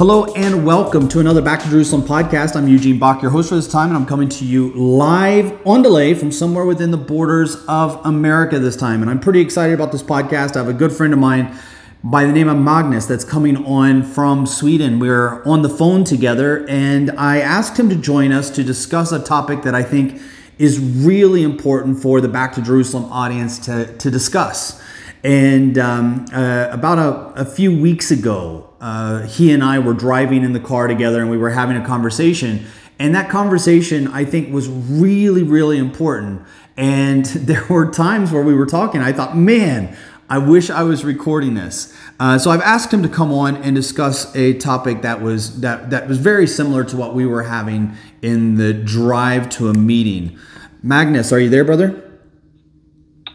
Hello and welcome to another Back to Jerusalem podcast. I'm Eugene Bach, your host for this time, and I'm coming to you live on delay from somewhere within the borders of America this time. And I'm pretty excited about this podcast. I have a good friend of mine by the name of Magnus that's coming on from Sweden. We're on the phone together, and I asked him to join us to discuss a topic that I think is really important for the Back to Jerusalem audience to, to discuss. And um, uh, about a, a, few weeks ago, uh, he and I were driving in the car together and we were having a conversation. And that conversation, I think, was really, really important. And there were times where we were talking, I thought, man, I wish I was recording this. Uh, so I've asked him to come on and discuss a topic that was that that was very similar to what we were having in the drive to a meeting. Magnus, are you there, brother?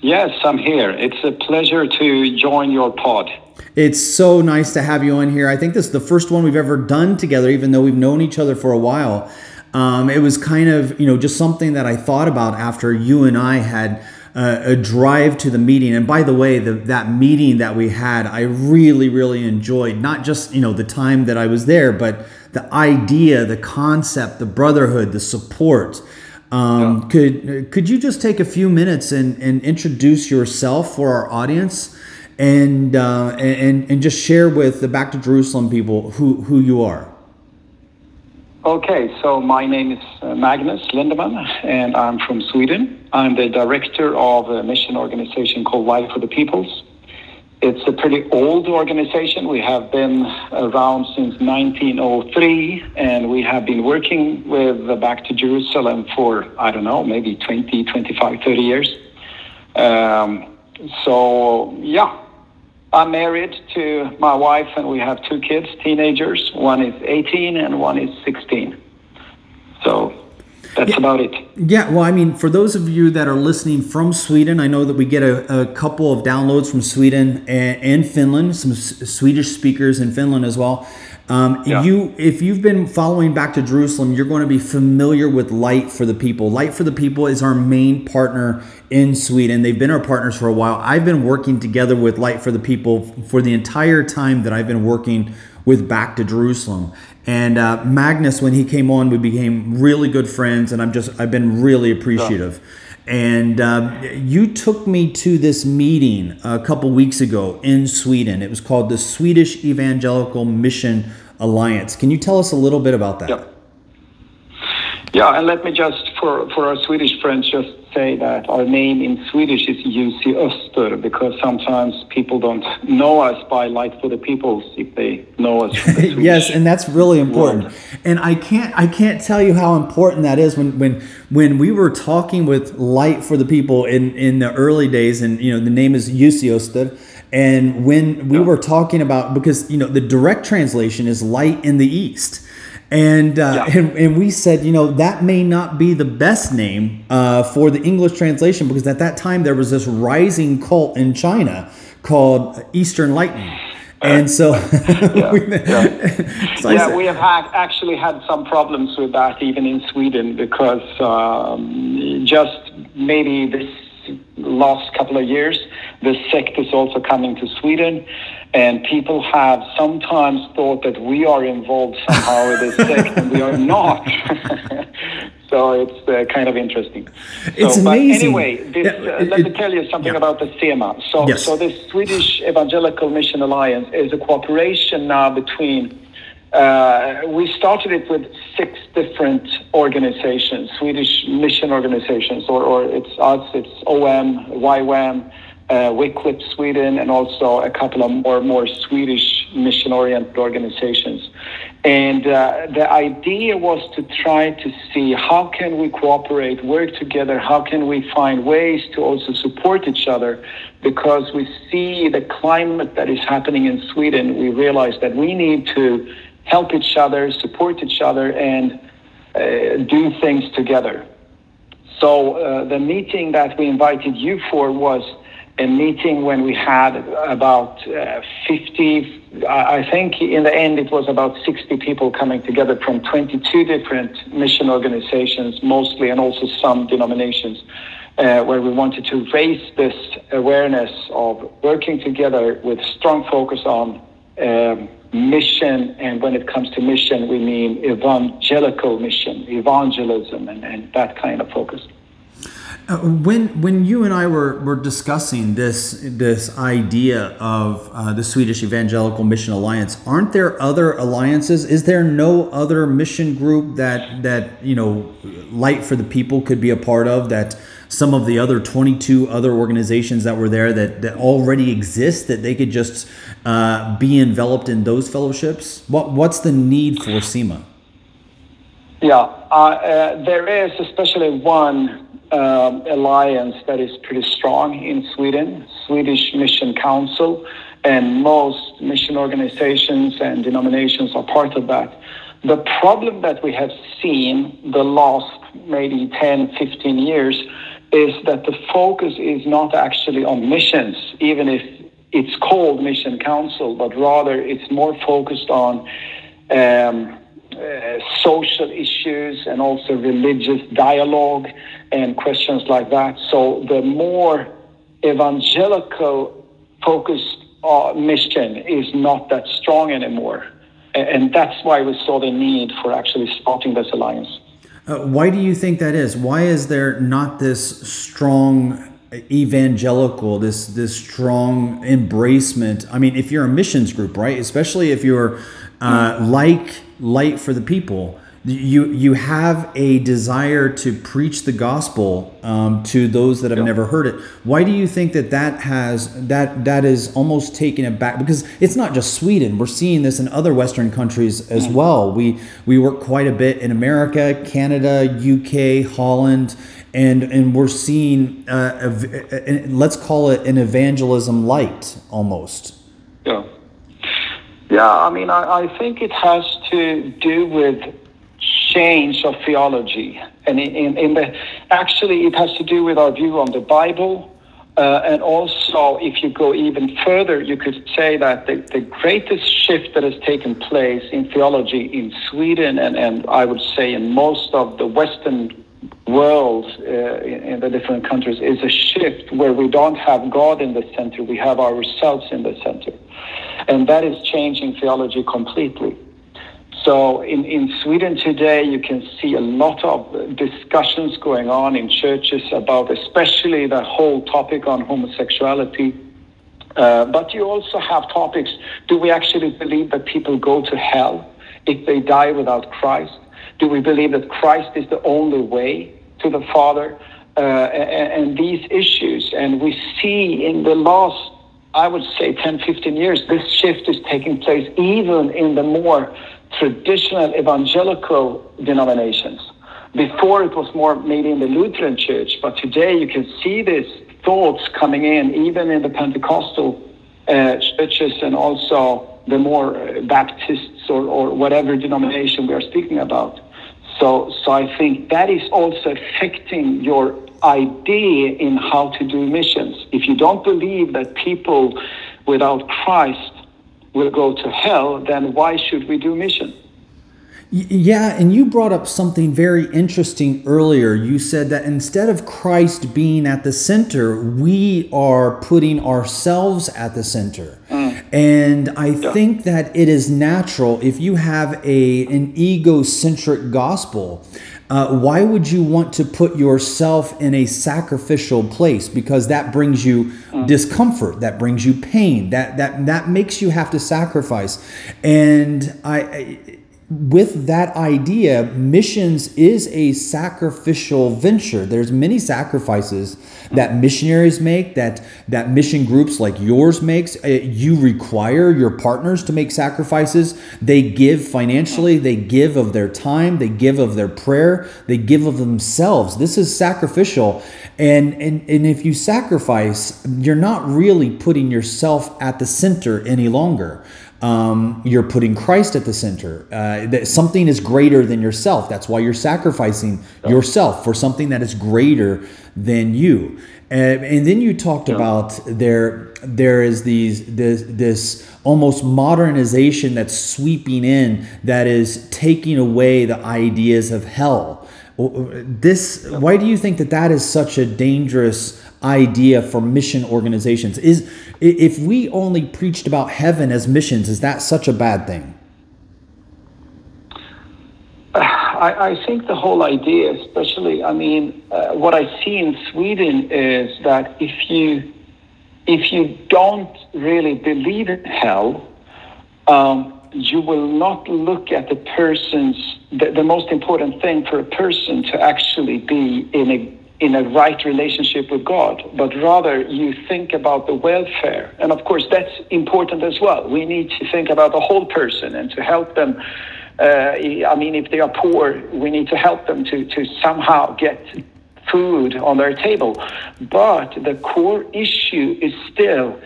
Yes, I'm here. It's a pleasure to join your pod. It's so nice to have you on here. I think this is the first one we've ever done together, even though we've known each other for a while. Um, it was kind of, you know, just something that I thought about after you and I had uh, a drive to the meeting. And by the way, the, that meeting that we had, I really, really enjoyed. Not just, you know, the time that I was there, but the idea, the concept, the brotherhood, the support. Um, yeah. Could could you just take a few minutes and, and introduce yourself for our audience, and, uh, and and just share with the Back to Jerusalem people who who you are? Okay, so my name is uh, Magnus Lindeman, and I'm from Sweden. I'm the director of a mission organization called Light for the Peoples. It's a pretty old organization. We have been around since 1903, and we have been working with Back to Jerusalem for, I don't know, maybe 20, 25, 30 years. Um, so, yeah, I'm married to my wife, and we have two kids, teenagers. One is 18 and one is 16. So, that's yeah. about it. Yeah, well, I mean, for those of you that are listening from Sweden, I know that we get a, a couple of downloads from Sweden and, and Finland, some S- Swedish speakers in Finland as well. Um, yeah. You, if you've been following back to Jerusalem, you're going to be familiar with Light for the People. Light for the People is our main partner in Sweden. And they've been our partners for a while. I've been working together with Light for the People for the entire time that I've been working with Back to Jerusalem. And uh, Magnus, when he came on, we became really good friends, and I'm just I've been really appreciative. And um, you took me to this meeting a couple weeks ago in Sweden. It was called the Swedish Evangelical Mission Alliance. Can you tell us a little bit about that? Yep. Yeah, and let me just, for, for our Swedish friends, just say that our name in Swedish is Ljus i Öster because sometimes people don't know us by Light for the Peoples if they know us. yes, and that's really important. And I can't I can't tell you how important that is when when when we were talking with Light for the People in in the early days, and you know the name is Ljus i Öster. And when we yeah. were talking about because you know the direct translation is light in the east and, uh, yeah. and and we said, you know, that may not be the best name uh, for the English translation because at that time there was this rising cult in China called Eastern Lightning. And so, yeah, we, yeah. so yeah said, we have ha- actually had some problems with that even in Sweden because um, just maybe this last couple of years, the sect is also coming to Sweden and people have sometimes thought that we are involved somehow with this sect, and we are not. so it's uh, kind of interesting. It's so, amazing. But anyway, this, uh, let me tell you something yeah. about the SEMA. So, yes. so the Swedish Evangelical Mission Alliance is a cooperation now between. Uh, we started it with six different organizations, Swedish mission organizations, or, or it's us, it's OM, YWAM, uh, Wycliffe Sweden, and also a couple of more more Swedish mission-oriented organizations. And uh, the idea was to try to see how can we cooperate, work together, how can we find ways to also support each other, because we see the climate that is happening in Sweden. We realize that we need to help each other, support each other, and uh, do things together. So uh, the meeting that we invited you for was a meeting when we had about uh, 50, I think in the end it was about 60 people coming together from 22 different mission organizations, mostly, and also some denominations, uh, where we wanted to raise this awareness of working together with strong focus on um, mission. And when it comes to mission, we mean evangelical mission, evangelism, and, and that kind of focus. Uh, when when you and I were, were discussing this this idea of uh, the Swedish Evangelical Mission Alliance, aren't there other alliances? Is there no other mission group that that you know Light for the People could be a part of? That some of the other 22 other organizations that were there that, that already exist that they could just uh, be enveloped in those fellowships? What what's the need for SEMA? Yeah, uh, uh, there is especially one um, alliance that is pretty strong in Sweden, Swedish Mission Council, and most mission organizations and denominations are part of that. The problem that we have seen the last maybe 10, 15 years is that the focus is not actually on missions, even if it's called Mission Council, but rather it's more focused on um, social issues and also religious dialogue and questions like that. So the more evangelical focused uh, mission is not that strong anymore. And that's why we saw the need for actually starting this alliance. Uh, why do you think that is? Why is there not this strong evangelical, this this strong embracement? I mean, if you're a missions group, right? Especially if you're uh, like light for the people you you have a desire to preach the gospel um, to those that have yeah. never heard it. Why do you think that that has that that is almost taken it back? Because it's not just Sweden. We're seeing this in other Western countries as mm. well. We we work quite a bit in America, Canada, UK, Holland, and and we're seeing uh, a, a, a, let's call it an evangelism light almost. Yeah. Yeah, I mean, I, I think it has to do with change of theology. And in, in, in, the, actually, it has to do with our view on the Bible. Uh, and also, if you go even further, you could say that the, the greatest shift that has taken place in theology in Sweden and, and I would say in most of the Western world uh, in, the different countries is a shift where we don't have God in the center, we have ourselves in the center. And that is changing theology completely. So in, in Sweden today, you can see a lot of discussions going on in churches about especially the whole topic on homosexuality. Uh, but you also have topics do we actually believe that people go to hell if they die without Christ? Do we believe that Christ is the only way to the Father? Uh, and, and these issues. And we see in the last, I would say, 10, 15 years, this shift is taking place even in the more traditional evangelical denominations. Before it was more maybe in the Lutheran church, but today you can see these thoughts coming in even in the Pentecostal uh, churches and also the more uh, Baptists or, or whatever denomination we are speaking about. So, so I think that is also affecting your idea in how to do missions. If you don't believe that people without Christ will go to hell, then why should we do mission? Yeah, and you brought up something very interesting earlier. You said that instead of Christ being at the center, we are putting ourselves at the center. And I yeah. think that it is natural if you have a an egocentric gospel uh, why would you want to put yourself in a sacrificial place? Because that brings you mm. discomfort, that brings you pain, that that that makes you have to sacrifice. And I, with that idea, missions is a sacrificial venture. There's many sacrifices that missionaries make, that that mission groups like yours makes. Uh, You require your partners to make sacrifices. They give financially, they give of their time, they give of their prayer, they give of themselves. This is sacrificial. And and, and if you sacrifice, you're not really putting yourself at the center any longer um, you're putting Christ at the center. Uh, that something is greater than yourself. That's why you're sacrificing yourself for something that is greater than you. And, and then you talked about there there is these this this almost modernization that's sweeping in that is taking away the ideas of hell. This why do you think that that is such a dangerous idea for mission organizations? Is if we only preached about heaven as missions, is that such a bad thing? I, I think the whole idea, especially, I mean, uh, what I see in Sweden is that if you if you don't really believe in hell, um, you will not look at the person's the, the most important thing for a person to actually be in a in a right relationship with God, but rather you think about the welfare. And of course, that's important as well. We need to think about the whole person and to help them. Uh, I mean, if they are poor, we need to help them to, to somehow get food on their table. But the core issue is still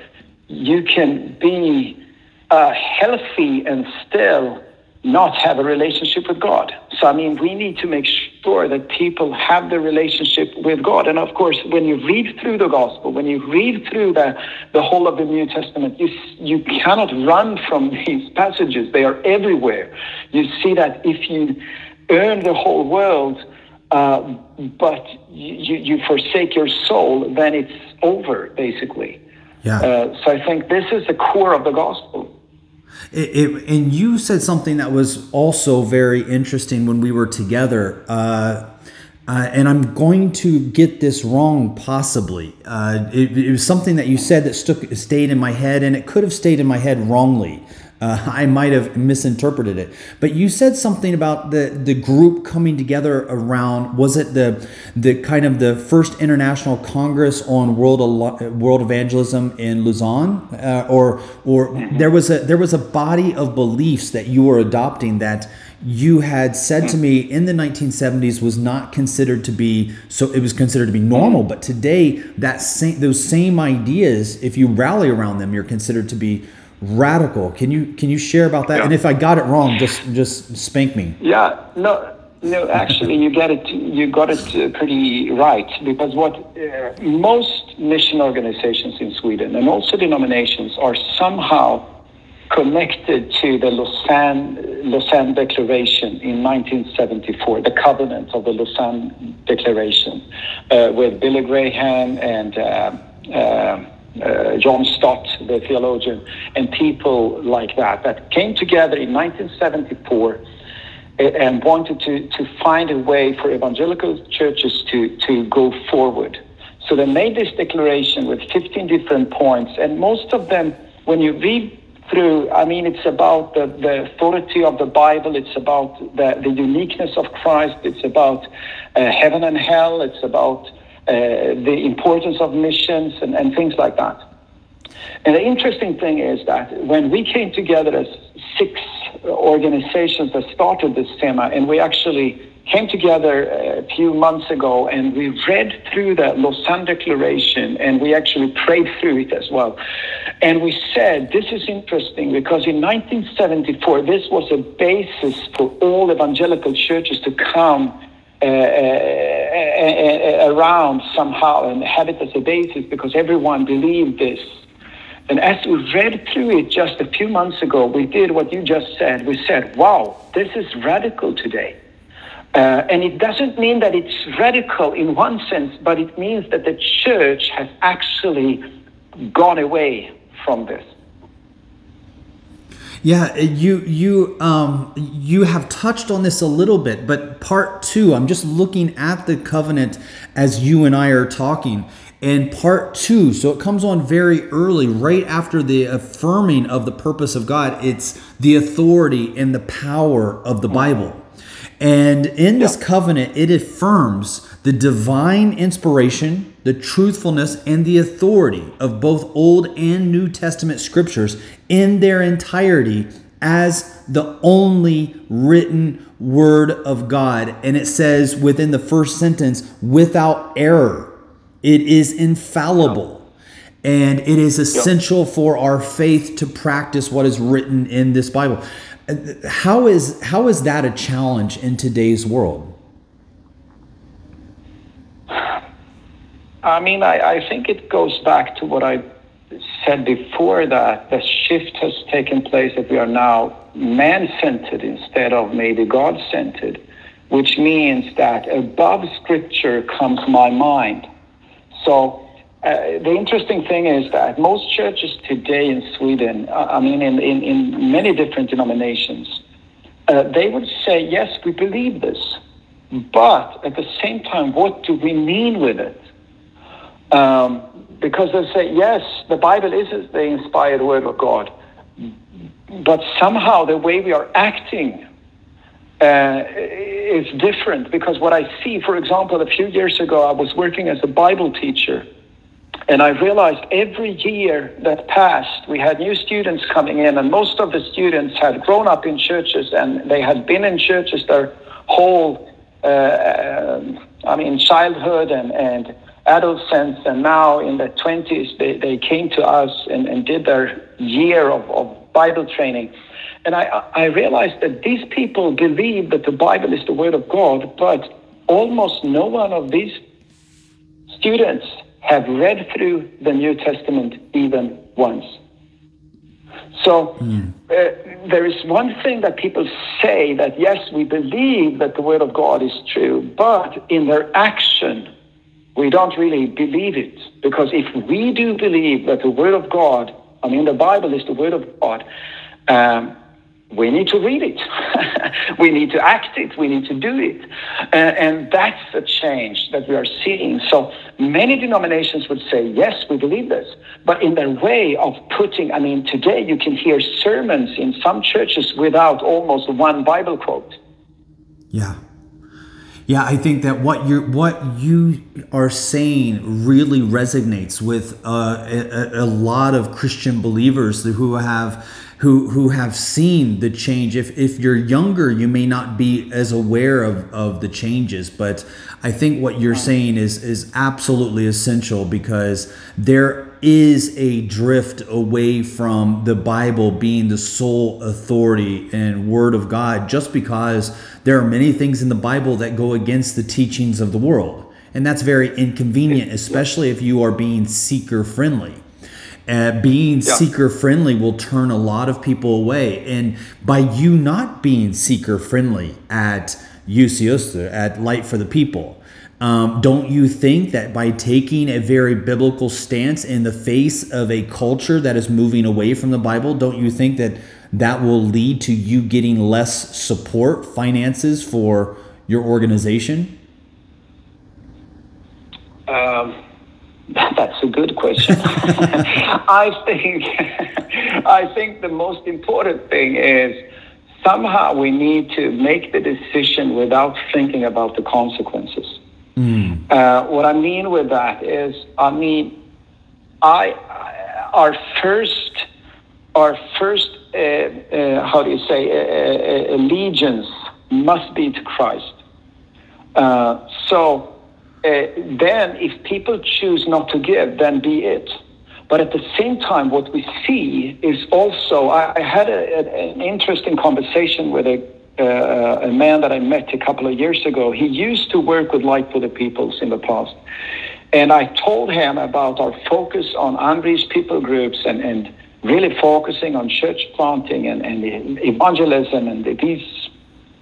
you can be uh, healthy and still not have a relationship with God. So, I mean, we need to make sure that people have the relationship with God. And of course, when you read through the gospel, when you read through the, the whole of the New Testament, you, you cannot run from these passages. They are everywhere. You see that if you earn the whole world, uh, but you, you forsake your soul, then it's over, basically. Yeah. Uh, so I think this is the core of the gospel. It, it, and you said something that was also very interesting when we were together. Uh, uh, and I'm going to get this wrong, possibly. Uh, it, it, was something that you said that stuck, stayed in my head, and it could have stayed in my head wrongly. Uh, I might have misinterpreted it, but you said something about the the group coming together around. Was it the the kind of the first international congress on world world evangelism in Lausanne, uh, or or there was a there was a body of beliefs that you were adopting that you had said to me in the 1970s was not considered to be so it was considered to be normal. But today that same those same ideas if you rally around them you're considered to be radical. Can you can you share about that? Yeah. And if I got it wrong, just just spank me. Yeah, no, no. Actually, you get it. You got it uh, pretty right because what uh, most mission organizations in Sweden and also denominations are somehow connected to the Lausanne Lausanne Declaration in 1974, the covenant of the Lausanne Declaration, uh, with Billy Graham and. Uh, uh, uh, John Stott, the theologian, and people like that that came together in 1974 and wanted to, to find a way for evangelical churches to, to go forward. So they made this declaration with 15 different points, and most of them, when you read through, I mean, it's about the, the authority of the Bible, it's about the, the uniqueness of Christ, it's about uh, heaven and hell, it's about uh, Uh, the importance of missions and, and things like that. And the interesting thing is that when we came together as six organizations that started this SEMA, and we actually came together a few months ago and we read through the Lausanne Declaration and we actually prayed through it as well. And we said, this is interesting because in 1974, this was a basis for all evangelical churches to come uh, uh, uh, around somehow and have it as a basis because everyone believed this. And as we read through it just a few months ago, we did what you just said. We said, wow, this is radical today. Uh, and it doesn't mean that it's radical in one sense, but it means that the church has actually gone away from this. Yeah, you you um you have touched on this a little bit, but part two, I'm just looking at the covenant as you and I are talking, And part two, so it comes on very early, right after the affirming of the purpose of God. It's the authority and the power of the Bible. And in this covenant, it affirms the divine inspiration, the truthfulness, and the authority of both Old and New Testament scriptures in their entirety as the only written word of God. And it says within the first sentence, without error, it is infallible. And it is essential for our faith to practice what is written in this Bible. How is how is that a challenge in today's world? I mean, I, I think it goes back to what I said before that the shift has taken place that we are now man centered instead of maybe God centered, which means that above scripture comes my mind. So uh, the interesting thing is that most churches today in Sweden, uh, I mean, in, in, in many different denominations, uh, they would say, yes, we believe this. But at the same time, what do we mean with it? Um, because they say, yes, the Bible is the inspired word of God, but somehow the way we are acting uh, is different. Because what I see, for example, a few years ago, I was working as a Bible teacher, and I realized every year that passed, we had new students coming in, and most of the students had grown up in churches and they had been in churches their whole, uh, I mean, childhood and, and adolescence, and now in their 20s, they, they came to us and, and did their year of, of Bible training. And I, I realized that these people believe that the Bible is the Word of God, but almost no one of these students have read through the New Testament even once. So mm. uh, there is one thing that people say that yes, we believe that the Word of God is true, but in their action, we don't really believe it. Because if we do believe that the Word of God, I mean, the Bible is the Word of God, um, we need to read it. we need to act it. We need to do it. Uh, and that's the change that we are seeing. So many denominations would say, yes, we believe this. But in their way of putting, I mean, today you can hear sermons in some churches without almost one Bible quote. Yeah. Yeah, I think that what you what you are saying really resonates with uh, a, a, lot of Christian believers who have who who have seen the change. If if you're younger, you may not be as aware of, of the changes, but I think what you're saying is is absolutely essential because there is a drift away from the Bible being the sole authority and word of God just because there are many things in the Bible that go against the teachings of the world. And that's very inconvenient, especially if you are being seeker friendly. Uh, being yeah. seeker friendly will turn a lot of people away. And by you not being seeker friendly at UC at Light for the People, um, don't you think that by taking a very biblical stance in the face of a culture that is moving away from the Bible, don't you think that that will lead to you getting less support, finances for your organization? Um, that's a good question. I think I think the most important thing is somehow we need to make the decision without thinking about the consequences. Mm. Uh, what I mean with that is, I mean, I our first our first uh, uh, how do you say uh, uh, allegiance must be to Christ. Uh, so then, if people choose not to give, then be it. But at the same time, what we see is also, I, I had a, an interesting conversation with a uh, a man that I met a couple of years ago. He used to work with Light for the Peoples in the past. And I told him about our focus on unreached people groups and, and really focusing on church planting and, and evangelism and these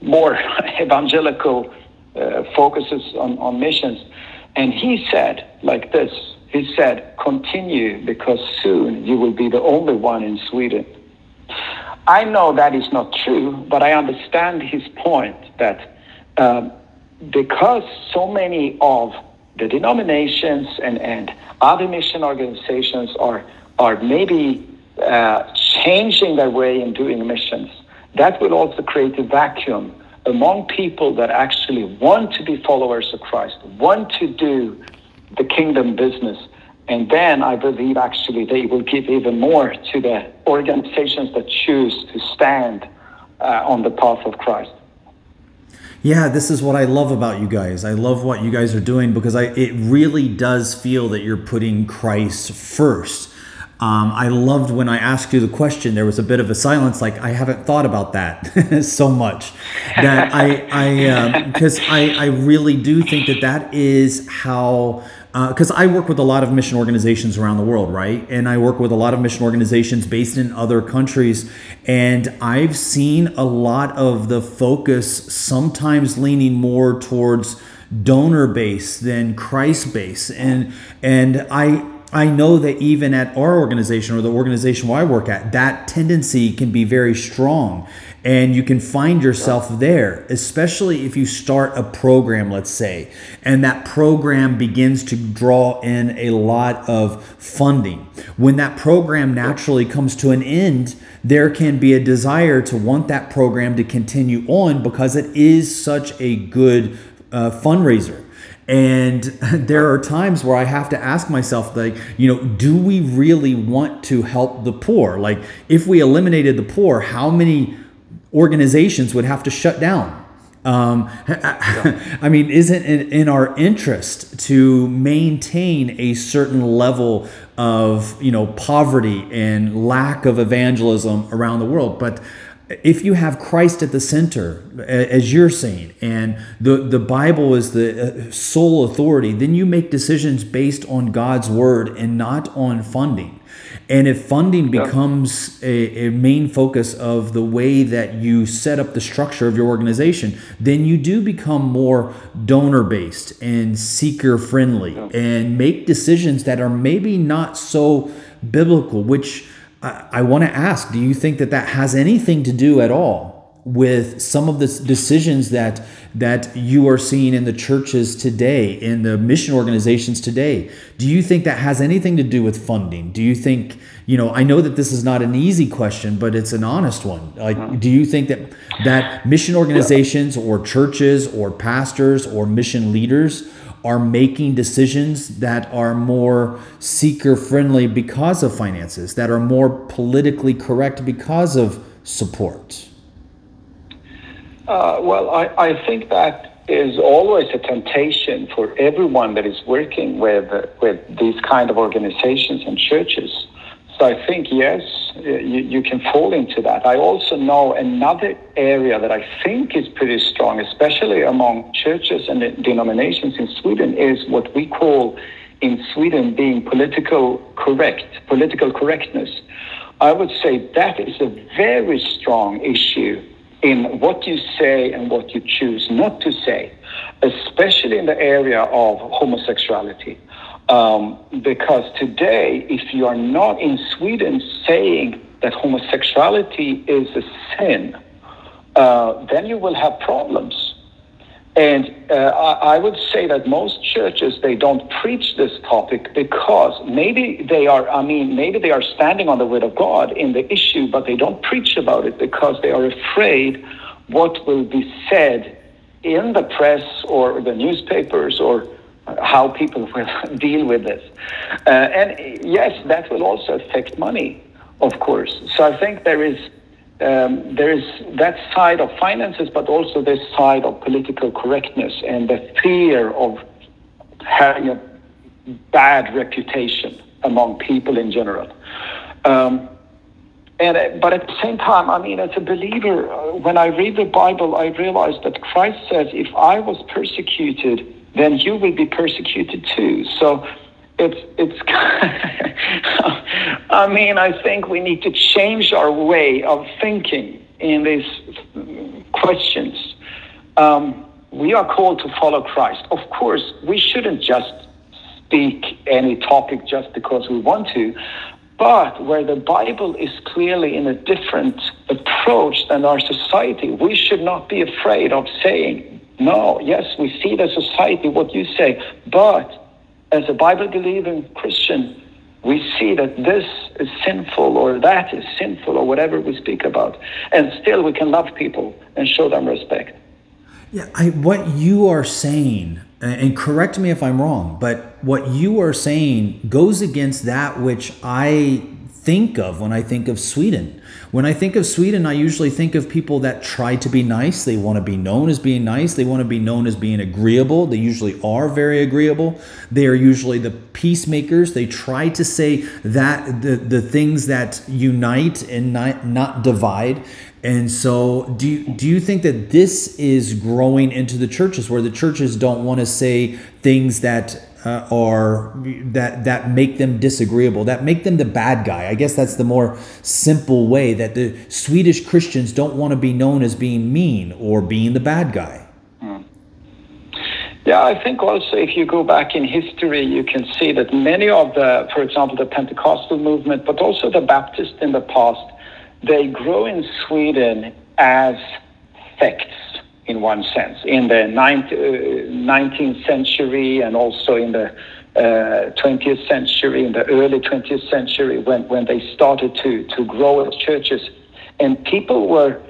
more evangelical uh, focuses on, on missions. And he said, like this, he said, continue because soon you will be the only one in Sweden. I know that is not true, but I understand his point that um, because so many of the denominations and, and other mission organizations are, are maybe uh, changing their way in doing missions, that will also create a vacuum among people that actually want to be followers of Christ, want to do the kingdom business. And then I believe actually they will give even more to the organizations that choose to stand uh, on the path of Christ. Yeah, this is what I love about you guys. I love what you guys are doing because I it really does feel that you're putting Christ first. Um, I loved when I asked you the question. There was a bit of a silence, like I haven't thought about that so much. That I, I, because um, I, I really do think that that is how because uh, I work with a lot of mission organizations around the world, right? And I work with a lot of mission organizations based in other countries. And I've seen a lot of the focus sometimes leaning more towards donor base than Christ base. And, and I, I know that even at our organization or the organization where I work at, that tendency can be very strong and you can find yourself there, especially if you start a program, let's say, and that program begins to draw in a lot of funding. When that program naturally comes to an end, there can be a desire to want that program to continue on because it is such a good uh, fundraiser. And there are times where I have to ask myself, like, you know, do we really want to help the poor? Like, if we eliminated the poor, how many organizations would have to shut down. Um, I mean, isn't it in our interest to maintain a certain level of you know poverty and lack of evangelism around the world? But if you have Christ at the center, as you're saying, and the, the Bible is the uh, sole authority, then you make decisions based on God's word and not on funding. And if funding becomes a, a, main focus of the way that you set up the structure of your organization, then you do become more donor based and seeker friendly and make decisions that are maybe not so biblical, which I, I want to ask do you think that that has anything to do at all with some of the decisions that that you are seeing in the churches today in the mission organizations today? Do you think that has anything to do with funding? Do you think you know i know that this is not an easy question but it's an honest one. Like do you think that that mission organizations or churches or pastors or mission leaders are making decisions that are more seeker friendly because of finances that are more politically correct because of support uh, well, I, I think that is always a temptation for everyone that is working with with these kind of organizations and churches. So I think yes, you, you can fall into that. I also know another area that I think is pretty strong, especially among churches and denominations in Sweden, is what we call in Sweden being political correct, political correctness. I would say that is a very strong issue in what you say and what you choose not to say, especially in the area of homosexuality. Um, because today, if you are not in Sweden saying that homosexuality is a sin, uh, then you will have problems. And uh, I, I would say that most churches they don't preach this topic because maybe they are. I mean, maybe they are standing on the word of God in the issue, but they don't preach about it because they are afraid what will be said in the press or the newspapers or how people will deal with this. Uh, and yes, that will also affect money, of course. So I think there is um, there is that side of finances, but also this side of political correctness and the fear of having a bad reputation among people in general. Um, and uh, but at the same time, I mean, as a believer, uh, when I read the Bible, I realize that Christ says, "If I was persecuted, then you will be persecuted too." So it's it's I mean I think we need to change our way of thinking in these questions. Um, we are called to follow Christ. Of course, we shouldn't just speak any topic just because we want to, but where the Bible is clearly in a different approach than our society, we should not be afraid of saying No, yes, we see the society, what you say, but as a Bible believing Christian, we see that this is sinful or that is sinful or whatever we speak about. And still we can love people and show them respect. Yeah, I, what you are saying, and correct me if I'm wrong, but what you are saying goes against that which I think of when I think of Sweden. When I think of Sweden, I usually think of people that try to be nice. They want to be known as being nice. They want to be known as being agreeable. They usually are very agreeable. They are usually the peacemakers. They try to say that the, the things that unite and not, not divide. And so, do you, do you think that this is growing into the churches where the churches don't want to say things that uh, are that that make them disagreeable, that make them the bad guy? I guess that's the more simple way that the Swedish Christians don't want to be known as being mean or being the bad guy. Hmm. Yeah, I think also if you go back in history, you can see that many of the, for example, the Pentecostal movement, but also the Baptist in the past, they grow in Sweden as sects in one sense. In the 19th uh, century and also in the uh, 20th century, in the early 20th century, when, when they started to, to grow as churches, and people were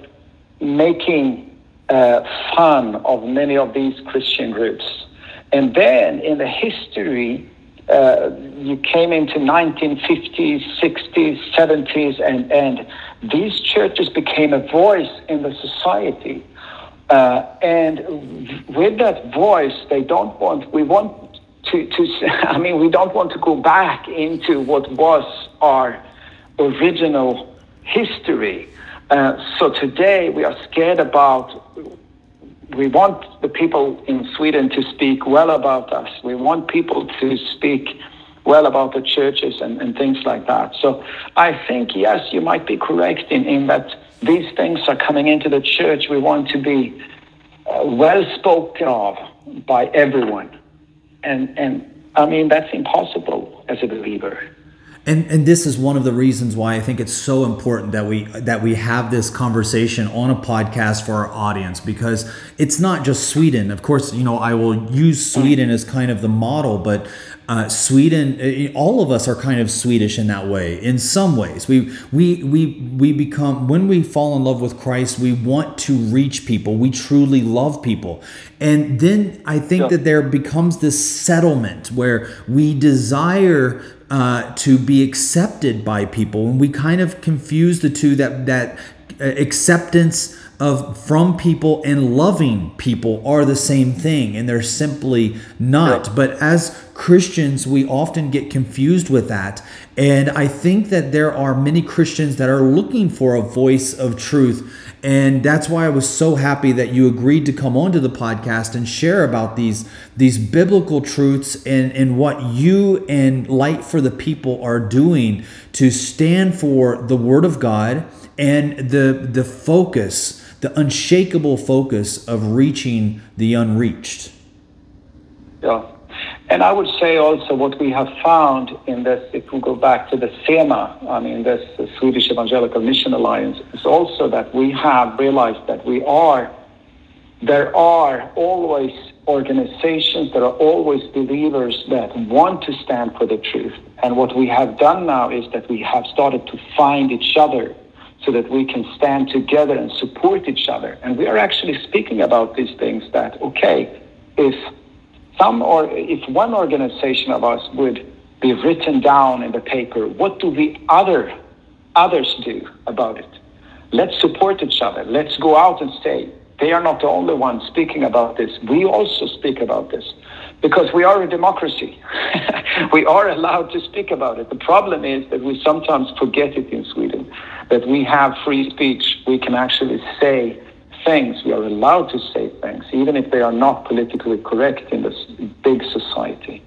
making uh, fun of many of these Christian groups. And then in the history, uh, you came into 1950s, 60s, 70s, and, and these churches became a voice in the society. Uh, and with that voice, they don't want, we want to, to, I mean, we don't want to go back into what was our original history. Uh, so today we are scared about we want the people in Sweden to speak well about us. We want people to speak well about the churches and, and things like that. So I think, yes, you might be correct in, in that these things are coming into the church. We want to be uh, well spoken of by everyone. And, and I mean, that's impossible as a believer and and this is one of the reasons why I think it's so important that we that we have this conversation on a podcast for our audience because it's not just Sweden. Of course, you know I will use Sweden as kind of the model, but uh, Sweden, eh, all of us are kind of Swedish in that way. In some ways, we we we we become when we fall in love with Christ, we want to reach people. We truly love people, and then I think yeah. that there becomes this settlement where we desire uh, to be accepted by people, and we kind of confuse the two. That that uh, acceptance of from people and loving people are the same thing and they're simply not. But as christians we often get confused with that. And i think that there are many christians that are looking for a voice of truth. And that's why I was so happy that you agreed to come onto the podcast and share about these these biblical truths and, and what you and Light for the People are doing to stand for the Word of God and the the focus, the unshakable focus of reaching the unreached. Yeah. And I would say also what we have found in this, if we go back to the SEMA, I mean, this Swedish Evangelical Mission Alliance, is also that we have realized that we are, there are always organizations, there are always believers that want to stand for the truth. And what we have done now is that we have started to find each other so that we can stand together and support each other. And we are actually speaking about these things that, okay, if some or if one organization of us would be written down in the paper, what do the other others do about it? Let's support each other. Let's go out and say they are not the only ones speaking about this. We also speak about this because we are a democracy. we are allowed to speak about it. The problem is that we sometimes forget it in Sweden, that we have free speech. We can actually say things. We are allowed to say things, even if they are not politically correct in this big society.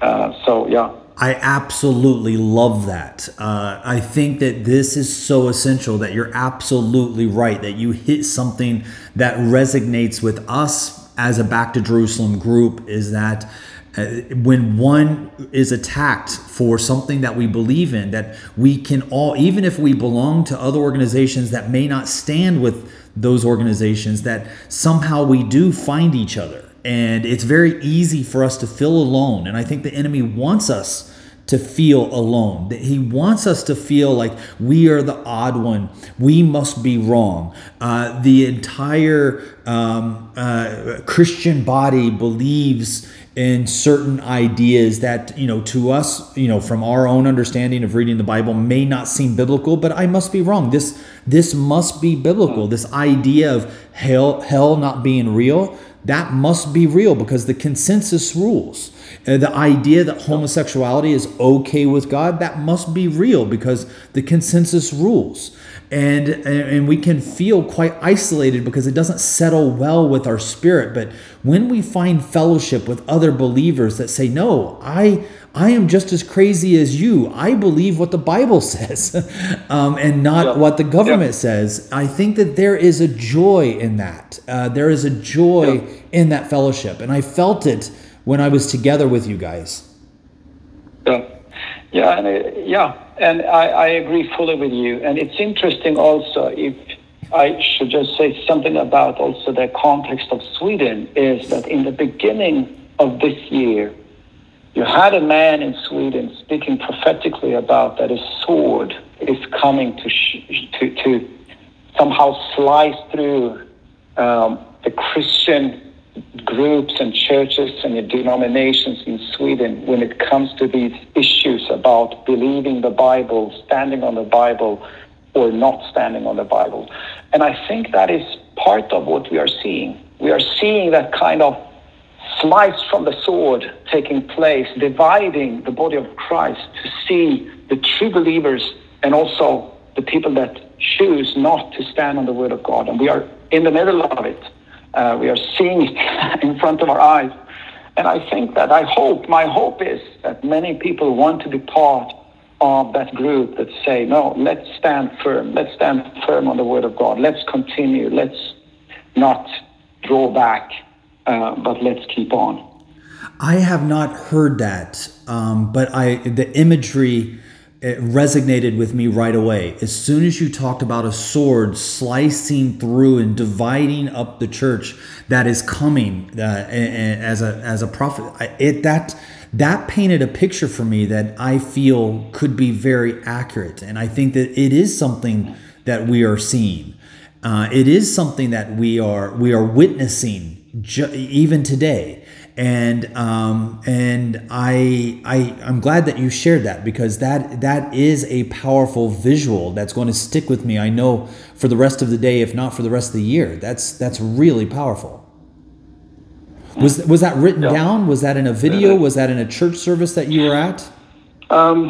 Uh, so, yeah. I absolutely love that. Uh, I think that this is so essential that you're absolutely right, that you hit something that resonates with us as a Back to Jerusalem group is that when one is attacked for something that we believe in, that we can all, even if we belong to other organizations that may not stand with those organizations, that somehow we do find each other. And it's very easy for us to feel alone. And I think the enemy wants us to feel alone. That he wants us to feel like we are the odd one. We must be wrong. Uh, the entire um, uh, Christian body believes in certain ideas that you know to us you know from our own understanding of reading the bible may not seem biblical but i must be wrong. This this must be biblical. This idea of hell hell not being real that must be real because the consensus rules. Uh, the idea that homosexuality is okay with God, that must be real because the consensus rules. And, and we can feel quite isolated because it doesn't settle well with our spirit. But when we find fellowship with other believers that say, No, I, I am just as crazy as you. I believe what the Bible says um, and not yeah. what the government yeah. says. I think that there is a joy in that. Uh, there is a joy yeah. in that fellowship. And I felt it when I was together with you guys. Yeah, yeah, and uh, yeah, and I, I agree fully with you. And it's interesting also if I should just say something about also the context of Sweden is that in the beginning of this year, you had a man in Sweden speaking prophetically about that a sword is coming to to, to somehow slice through um, the Christian groups and churches and denominations in Sweden when it comes to these issues about believing the Bible, standing on the Bible, or not standing on the Bible. And I think that is part of what we are seeing. We are seeing that kind of slice from the sword taking place, dividing the body of Christ to see the true believers and also the people that choose not to stand on the word of God. And we are in the middle of it. Uh, we are seeing it in front of our eyes. And I think that I hope, my hope is that many people want to be part of that group that say, no, let's stand firm. Let's stand firm on the word of God. Let's continue. Let's not draw back, uh, but let's keep on. I have not heard that, um, but I the imagery it resonated with me right away. As soon as you talked about a sword slicing through and dividing up the church that is coming uh, as a as a prophet, it that that painted a picture for me that I feel could be very accurate, and I think that it is something that we are seeing. Uh, it is something that we are we are witnessing ju- even today and um, and I, I I'm glad that you shared that because that that is a powerful visual that's going to stick with me. I know for the rest of the day, if not for the rest of the year. That's that's really powerful. Was was that written down? Was that in a video? Was that in a church service that you were at? Um,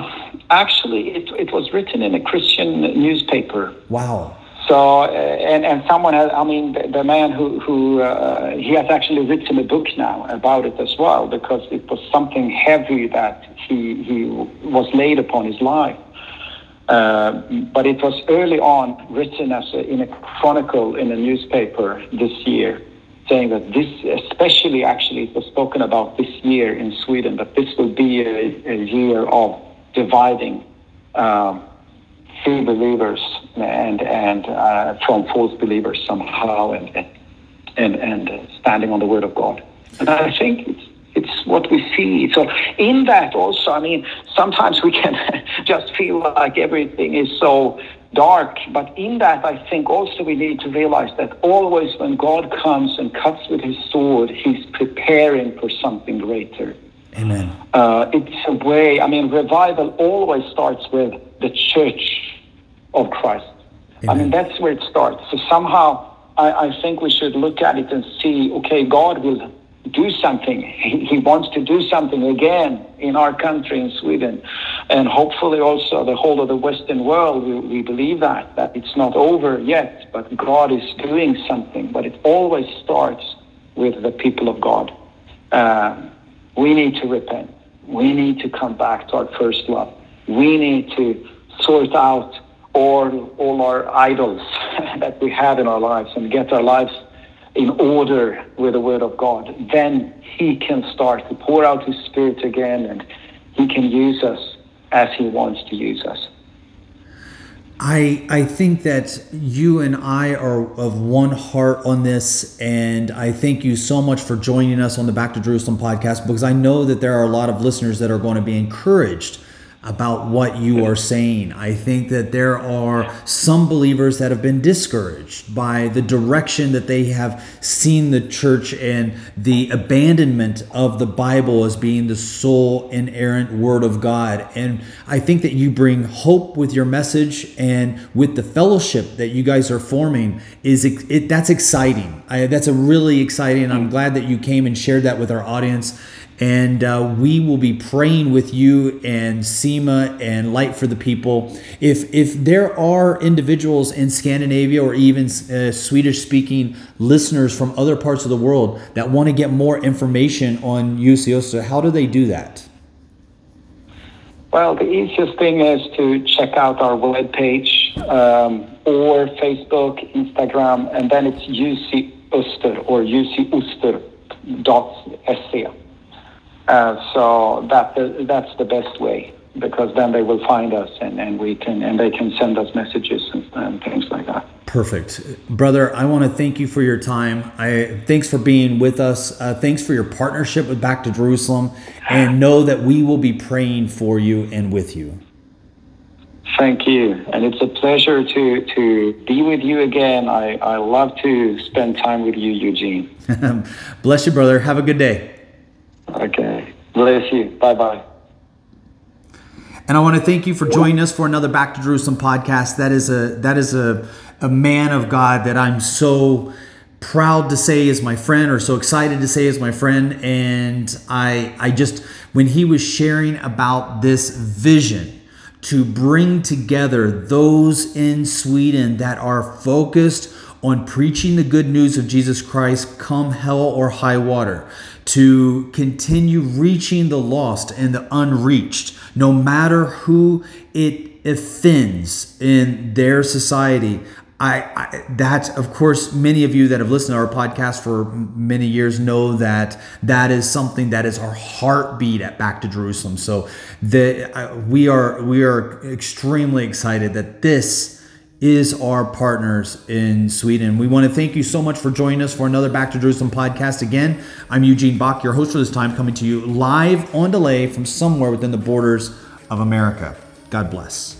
actually, it it was written in a Christian newspaper. Wow. So, uh, and, and someone has, I mean, the, the man who, who uh, he has actually written a book now about it as well, because it was something heavy that he, he was laid upon his life. Uh, but it was early on written as a, in a chronicle in a newspaper this year, saying that this, especially actually, it was spoken about this year in Sweden, that this will be a, a year of dividing um, true believers and and uh, from false believers somehow, and and and standing on the word of God. And I think it's it's what we see. So in that also, I mean, sometimes we can just feel like everything is so dark, but in that, I think also we need to realize that always when God comes and cuts with his sword, he's preparing for something greater. Amen. Uh, it's a way, I mean, revival always starts with the church of Christ. Amen. I mean, that's where it starts. So somehow, I, I, think we should look at it and see, okay, God will do something. He, he wants to do something again in our country, in Sweden, and hopefully also the whole of the Western world. We, we believe that, that it's not over yet, but God is doing something. But it always starts with the people of God. Uh, we need to repent. We need to come back to our first love. We need to sort out all, all our idols that we have in our lives and get our lives in order with the Word of God, then He can start to pour out His Spirit again and He can use us as He wants to use us. I I think that you and I are of one heart on this, and I thank you so much for joining us on the Back to Jerusalem podcast because I know that there are a lot of listeners that are going to be encouraged about what you are saying. I think that there are some believers that have been discouraged by the direction that they have seen the church and the abandonment of the Bible as being the sole inerrant word of God. And I think that you bring hope with your message and with the fellowship that you guys are forming is it, that's exciting. I, that's a really exciting. I'm hmm. glad that you came and shared that with our audience and uh, we will be praying with you and SEMA and Light for the People. If if there are individuals in Scandinavia or even uh, Swedish speaking listeners from other parts of the world that want to get more information on Jussi how do they do that? Well, the easiest thing is to check out our webpage um, or Facebook, Instagram, and then it's Ljus i Öster or ljusioster.se. Uh, so that that's the best way because then they will find us and, and we can and they can send us messages and, and things like that. Perfect, brother. I want to thank you for your time. I thanks for being with us. Uh, thanks for your partnership with Back to Jerusalem, and know that we will be praying for you and with you. Thank you, and it's a pleasure to to be with you again. I I love to spend time with you, Eugene. Bless you, brother. Have a good day. Okay. Bless you. Bye bye. And I want to thank you for joining us for another Back to Jerusalem podcast. That is a that is a, a man of God that I'm so proud to say is my friend or so excited to say is my friend. And I I just when he was sharing about this vision to bring together those in Sweden that are focused on preaching the good news of Jesus Christ, come hell or high water, to continue reaching the lost and the unreached, no matter who it offends in their society. I, I that of course many of you that have listened to our podcast for many years know that that is something that is our heartbeat at Back to Jerusalem. So the we are we are extremely excited that this is our partners in Sweden. We want to thank you so much for joining us for another Back to Jerusalem podcast. Again, I'm Eugene Bach, your host for this time, coming to you live on delay from somewhere within the borders of America. God bless.